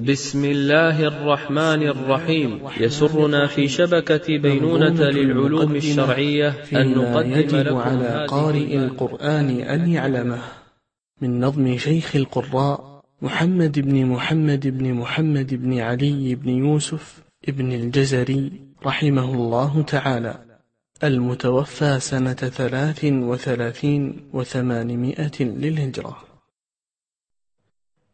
بسم الله الرحمن الرحيم. يسرنا في شبكة بينونة للعلوم الشرعية أن نقدم يجب لكم على قارئ القرآن أن يعلمه. من نظم شيخ القراء محمد بن محمد بن محمد بن علي بن يوسف ابن الجزري رحمه الله تعالى. المتوفى سنة ثلاث وثلاثين وثمانمائة للهجرة.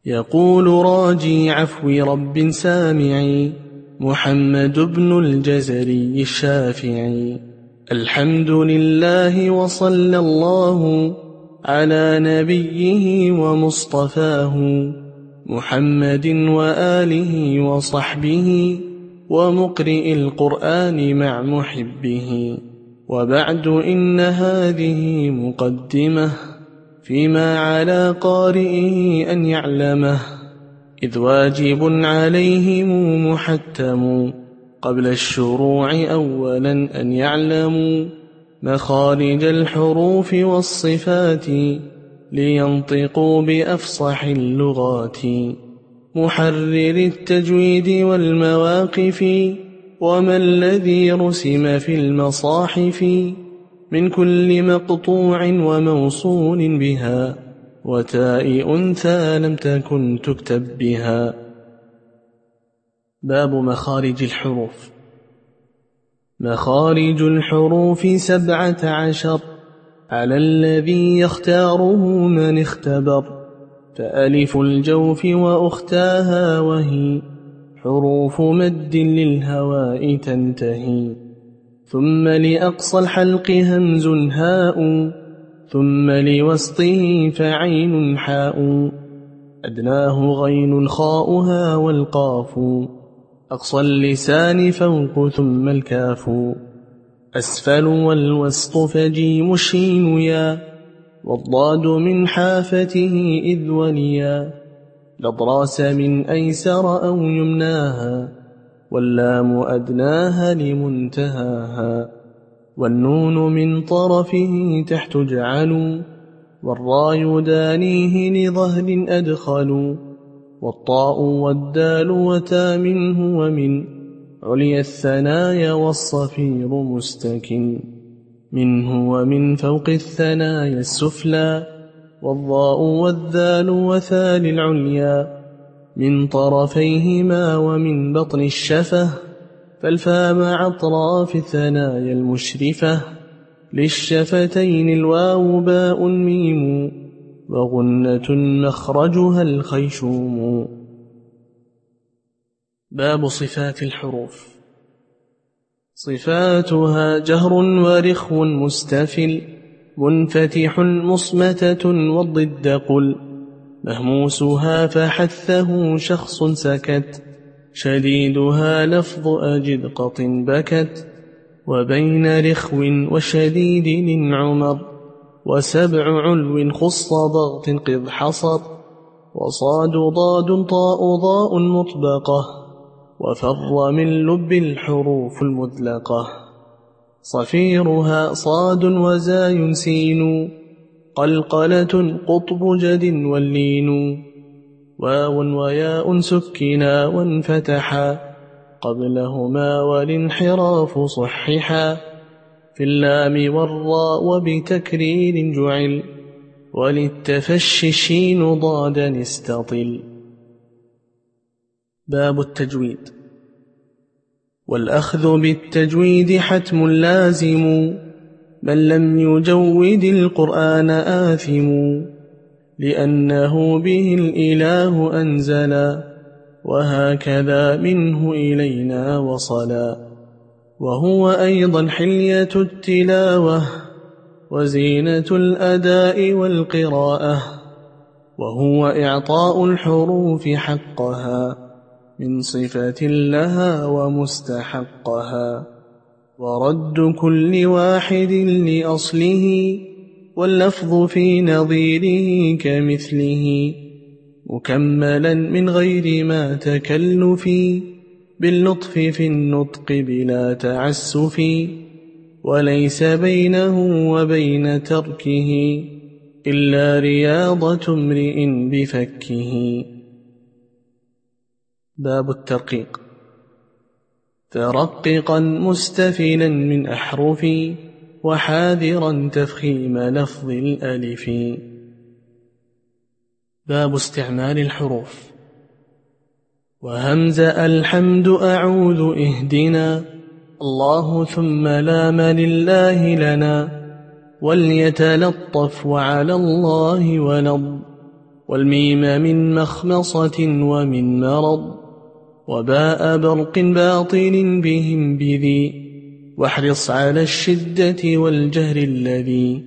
يقول راجي عفو رب سامعي محمد بن الجزري الشافعي. الحمد لله وصلى الله على نبيه ومصطفاه محمد وآله وصحبه ومقرئ القرآن مع محبه. وبعد إن هذه مقدمة. فيما على قارئه أن يعلمه إذ واجب عليهم محتم قبل الشروع أولا أن يعلموا مخارج الحروف والصفات لينطقوا بأفصح اللغات محرر التجويد والمواقف وما الذي رسم في المصاحف من كل مقطوع وموصول بها وتاء أنثى لم تكن تكتب بها. باب مخارج الحروف. مخارج الحروف سبعة عشر. على الذي يختاره من اختبر. فألف الجوف وأختاها وهي. حروف مد للهواء تنتهي. ثم لأقصى الحلق همز هاء ثم لوسطه فعين حاء. أدناه غين خاؤها والقاف أقصى اللسان فوق ثم الكاف. أسفل والوسط فجيم الشين يا والضاد من حافته إذ وليا. لضراس من أيسر أو يمناها واللام أدناها لمنتهاها والنون من طرفه تحت جعلوا والراي دانيه لظهر أدخلوا والطاء والدال وتا منه ومن عليا الثنايا والصفير مستكن منه ومن فوق الثنايا السفلى والضاء والذال وثال العليا من طرفيهما ومن بطن الشفة فالفاء مع أطراف الثنايا المشرفة للشفتين الواو باء ميم وغنة مخرجها الخيشوم. باب صفات الحروف. صفاتها جهر ورخو مستفل منفتح مصمتة والضد قل. مهموسها فحثه شخص سكت. شديدها لفظ أجد قط بكت. وبين رخو وشديد عمر وسبع علو خص ضغط قذ حصر. وصاد ضاد طاء ضاء مطبقة. وفر من لب الحروف المذلقة. صفيرها صاد وزاي سين. قلقلة قطب جد واللين. واو وياء سكنا وانفتحا. قبلهما والانحراف صححا. في اللام والراء وبتكرير جعل. وللتفشي الشين ضادا استطل. باب التجويد. والأخذ بالتجويد حتم لازم. من لم يجود القرآن آثم لأنه به الإله أنزلا وهكذا منه إلينا وصلا وهو أيضا حلية التلاوة وزينة الأداء والقراءة وهو إعطاء الحروف حقها من صفة لها ومستحقها ورد كل واحد لأصله واللفظ في نظيره كمثله مكملا من غير ما تكلف باللطف في النطق بلا تعسف وليس بينه وبين تركه إلا رياضة امرئ بفكه. باب الترقيق. فرققا مستفلا من أحرفي وحاذرا تفخيم لفظ الألف. باب استعمال الحروف. وهمز الحمد أعوذ اهدنا. الله ثم لام لله لنا. وليتلطف وعلى الله ولض والميم من مخمصة ومن مرض. وباء برق باطل بهم بذي واحرص على الشدة والجهر الذي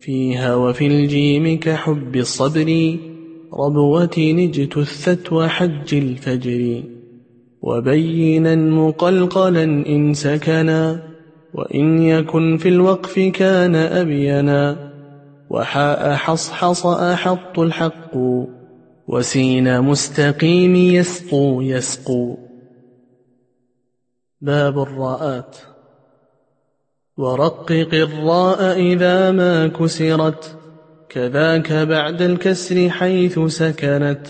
فيها وفي الجيم كحب الصبر ربوة نجتثت وحج الفجر. وبينا مقلقلا إن سكنا وإن يكن في الوقف كان أبينا. وحاء حصحص أحط الحق وسين مستقيم يسقو يسقو. باب الراءات. ورقق الراء إذا ما كسرت كذاك بعد الكسر حيث سكنت.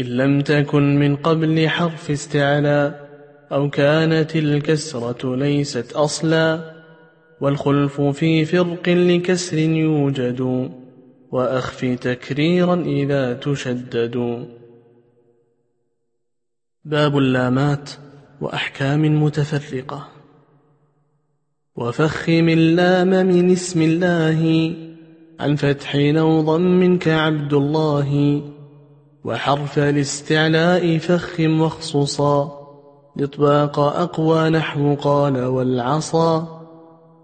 إن لم تكن من قبل حرف استعلاء أو كانت الكسرة ليست أصلا. والخلف في فرق لكسر يوجد. وأخف تكريرا إذا تشدد. باب اللامات وأحكام متفرقة. وفخم اللام من اسم الله عن فتح أو ضم كعبد الله وحرف الاستعلاء فخم واخصصا الإطباق أقوى نحو قال والعصا.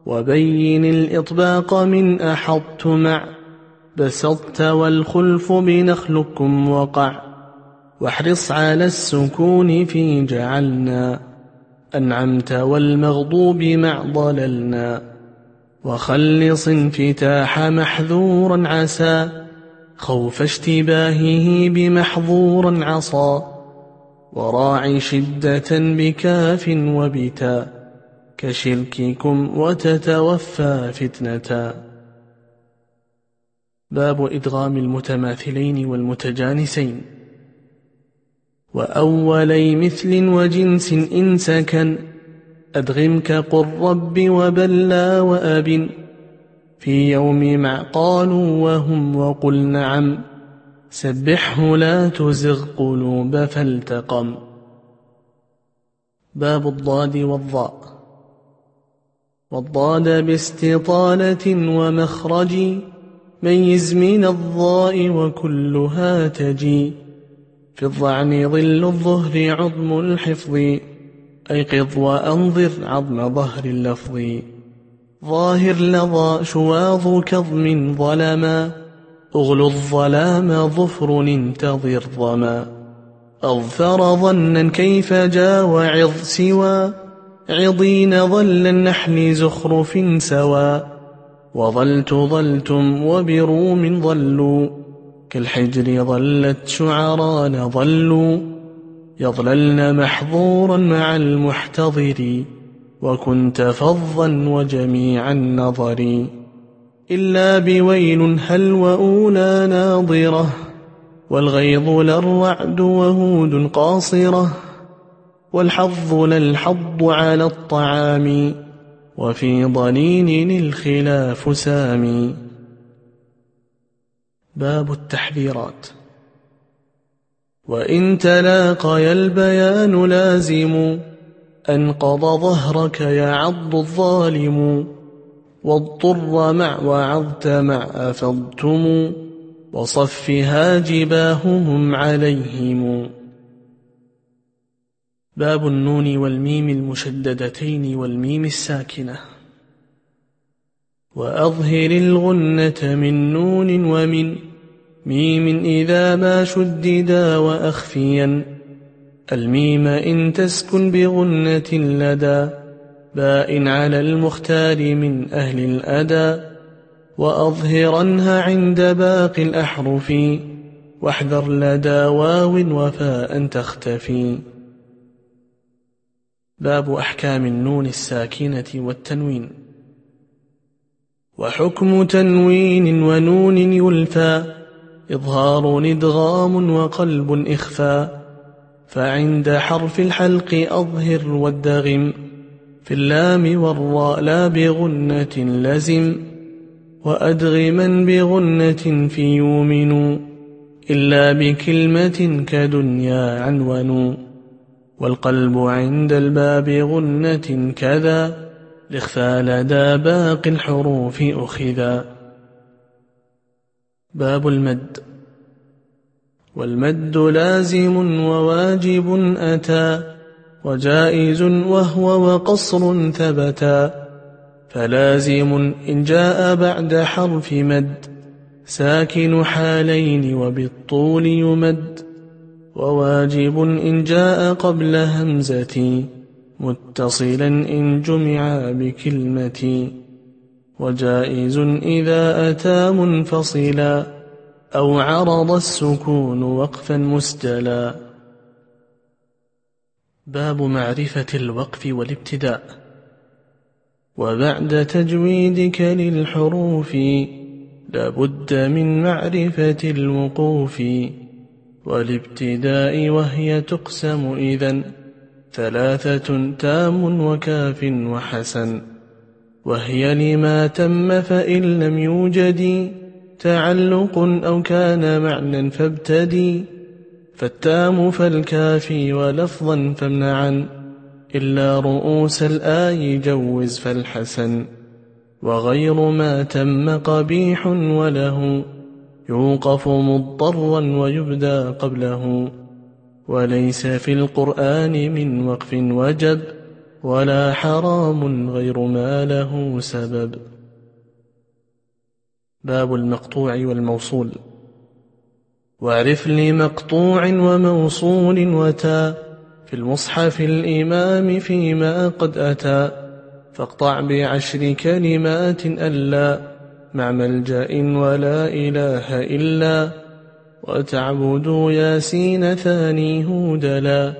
وبين الإطباق من أحطت مع بسطت والخلف بنخلكم وقع. واحرص على السكون في جعلنا. أنعمت والمغضوب مع ضللنا. وخلص انفتاح محذورا عسى. خوف اشتباهه بمحظورا عصى. وراعي شدة بكاف وبتا. كشرككم وتتوفى فتنة. باب إدغام المتماثلين والمتجانسين. وأولي مثل وجنس إن سكن أدغم كقل رب وبلا وأب في يوم مع قالوا وهم وقل نعم سبحه لا تزغ قلوب فالتقم. باب الضاد والضاء. والضاد باستطالة ومخرج ميز من الضاء وكلها تجي. في الضعن ظل الظهر عظم الحفظ. أيقظ وأنظر عظم ظهر اللفظ. ظاهر لظى شواظ كظم ظلما. أغلو الظلام ظفر انتظر ظما. أظفر ظنا كيف جا وعظ سوى. عضين ظل النحل زخرف سوى. وظلت ظلتم وبروم ظلوا كالحجر ظلت شعران ظلوا يظللن محظورا مع المحتضر وكنت فظا وجميع النظر إلا بويل هل وأولى ناظرة والغيظ للرعد وهود قاصرة والحظ للحظ على الطعام وفي ضنين الخلاف سامي. باب التحذيرات. وإن تلاقي البيان لازم أنقض ظهرك يعض الظالم واضطر مع وعظت مع أفضتم وصفها جباههم عليهم. باب النون والميم المشددتين والميم الساكنة. وأظهر الغنة من نون ومن ميم إذا ما شددا وأخفيا. الميم إن تسكن بغنة لدى باء على المختار من أهل الأدى. وأظهرنها عند باقي الأحرف. واحذر لدى واو وفاء تختفي. باب أحكام النون الساكنة والتنوين. وحكم تنوين ونون يلفى إظهار ادغام وقلب إخفى. فعند حرف الحلق أظهر والدغم في اللام والراء لا بغنة لزم. وأدغما بغنة في يومن إلا بكلمة كدنيا عنون. والقلب عند الباب غنة كذا لإخفى لدى باقي الحروف أخذا. باب المد. والمد لازم وواجب أتى وجائز وهو وقصر ثبتا. فلازم إن جاء بعد حرف مد ساكن حالين وبالطول يمد. وواجب إن جاء قبل همزتي متصلا إن جمع بكلمتي وجائز إذا أتى منفصلا أو عرض السكون وقفا مستلا باب معرفة الوقف والابتداء. وبعد تجويدك للحروف لابد من معرفة الوقوف. والابتداء وهي تقسم إذن ثلاثة تام وكاف وحسن وهي لما تم فإن لم يوجد تعلق أو كان معنى فابتدي فالتام فالكافي ولفظا فامنعا إلا رؤوس الآي جوز فالحسن وغير ما تم قبيح وله يوقف مضطرا ويبدى قبله. وليس في القرآن من وقف وجب ولا حرام غير ما له سبب. باب المقطوع والموصول. واعرف لي مقطوع وموصول وتا في المصحف الإمام فيما قد أتى فاقطع بعشر كلمات ألا. مع ملجأ ولا إله إلا وتعبدوا ياسين ثاني هودلا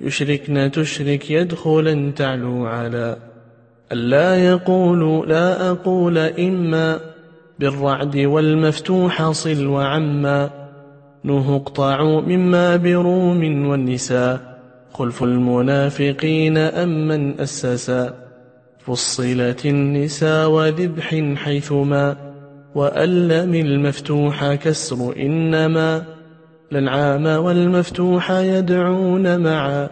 يشركن تشرك يدخلا تعلو على ألا يقول لا أقول إما بالرعد والمفتوح صل وعما نوه اقطعوا مما بروم والنساء خلف المنافقين أم من أسسا فصلت النساء وذبح حيثما وألم المفتوح كسر إنما لنعام والمفتوح يدعون معا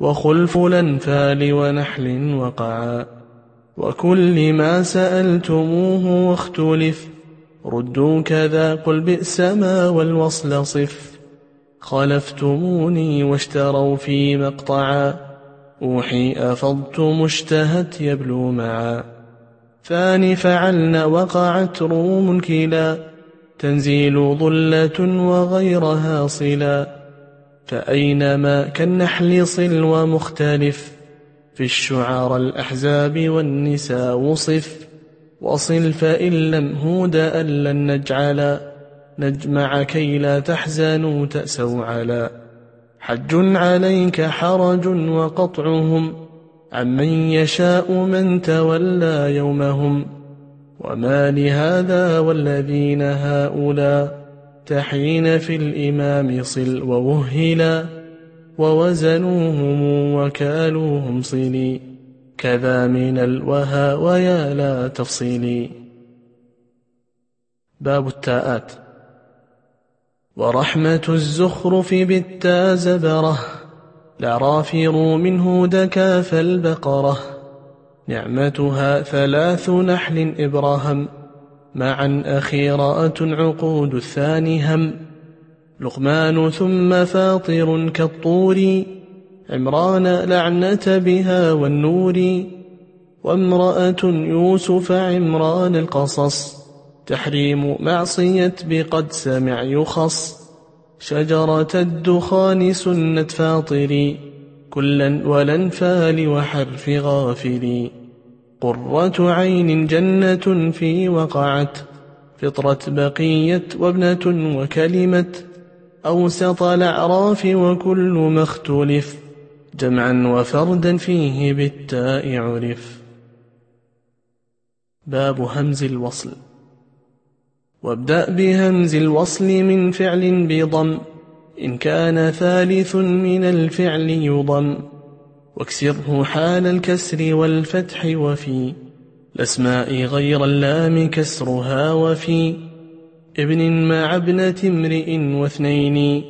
وخلف الأنفال ونحل وقعا وكل ما سألتموه واختلف ردوا كذا قل بئس ما والوصل صف خلفتموني واشتروا في مقطعا أوحي أفضت مشتهت يبلو معا. ثاني فعلن وقعت روم كلا تنزيل ظلة وغيرها صلا فأينما كالنحل صل ومختلف. في الشعار الأحزاب والنساء وصف. وصل فإن لم هود أن لن نجعل نجمع كي لا تحزنوا تأسوا على. حج عليك حرج وقطعهم عمن يشاء من تولى يومهم وما لهذا والذين هؤلاء تحين في الإمام صل ووهلا ووزنوهم وكالوهم صلي كذا من الوها ويا لا تفصيلي باب التاءات. ورحمة الزخرف بالتا زبره لعرافر منه دكا فالبقرة نعمتها ثلاث نحل إبراهام معا أخيرات عقود الثاني هم لقمان ثم فاطر كالطور عمران لعنة بها والنور وامرأة يوسف عمران القصص تحريم معصية بقد سمع يخص. شجرة الدخان سنة فاطري كلا والانفال وحرف غافري قرة عين جنة في وقعت فطرة بقية وابنة وكلمة. أوسط الأعراف وكل ما اختلف جمعا وفردا فيه بالتاء عرف. باب همز الوصل. وابدأ بهمز الوصل من فعل بضم إن كان ثالث من الفعل يضم. واكسره حال الكسر والفتح وفي الأسماء غير اللام كسرها وفي. ابن مع ابنة امرئ واثنين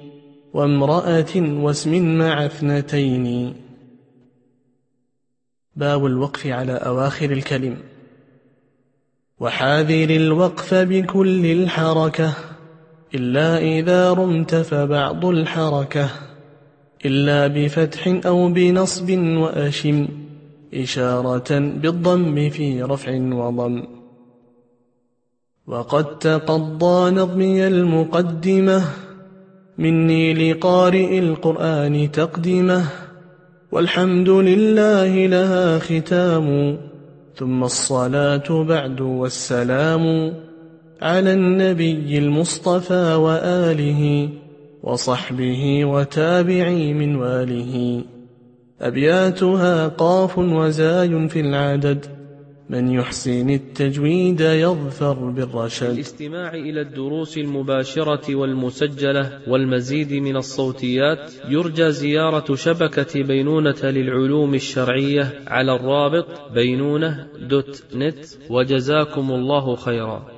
وامرأة واسم مع اثنتين. باب الوقف على أواخر الكلم. وحاذر الوقف بكل الحركة إلا إذا رمت فبعض الحركة إلا بفتح أو بنصب وأشم إشارة بالضم في رفع وضم. وقد تقضى نظمي المقدمة مني لقارئ القرآن تقدمة والحمد لله لها ختام. ثم الصلاة بعد والسلام على النبي المصطفى وآله وصحبه وتابعي من واله. أبياتها قاف وزاي في العدد. من يحسن التجويد يظفر بالرشد. الاستماع إلى الدروس المباشرة والمسجلة والمزيد من الصوتيات يرجى زيارة شبكة بينونة للعلوم الشرعية على الرابط بينونة دوت نت. وجزاكم الله خيرا.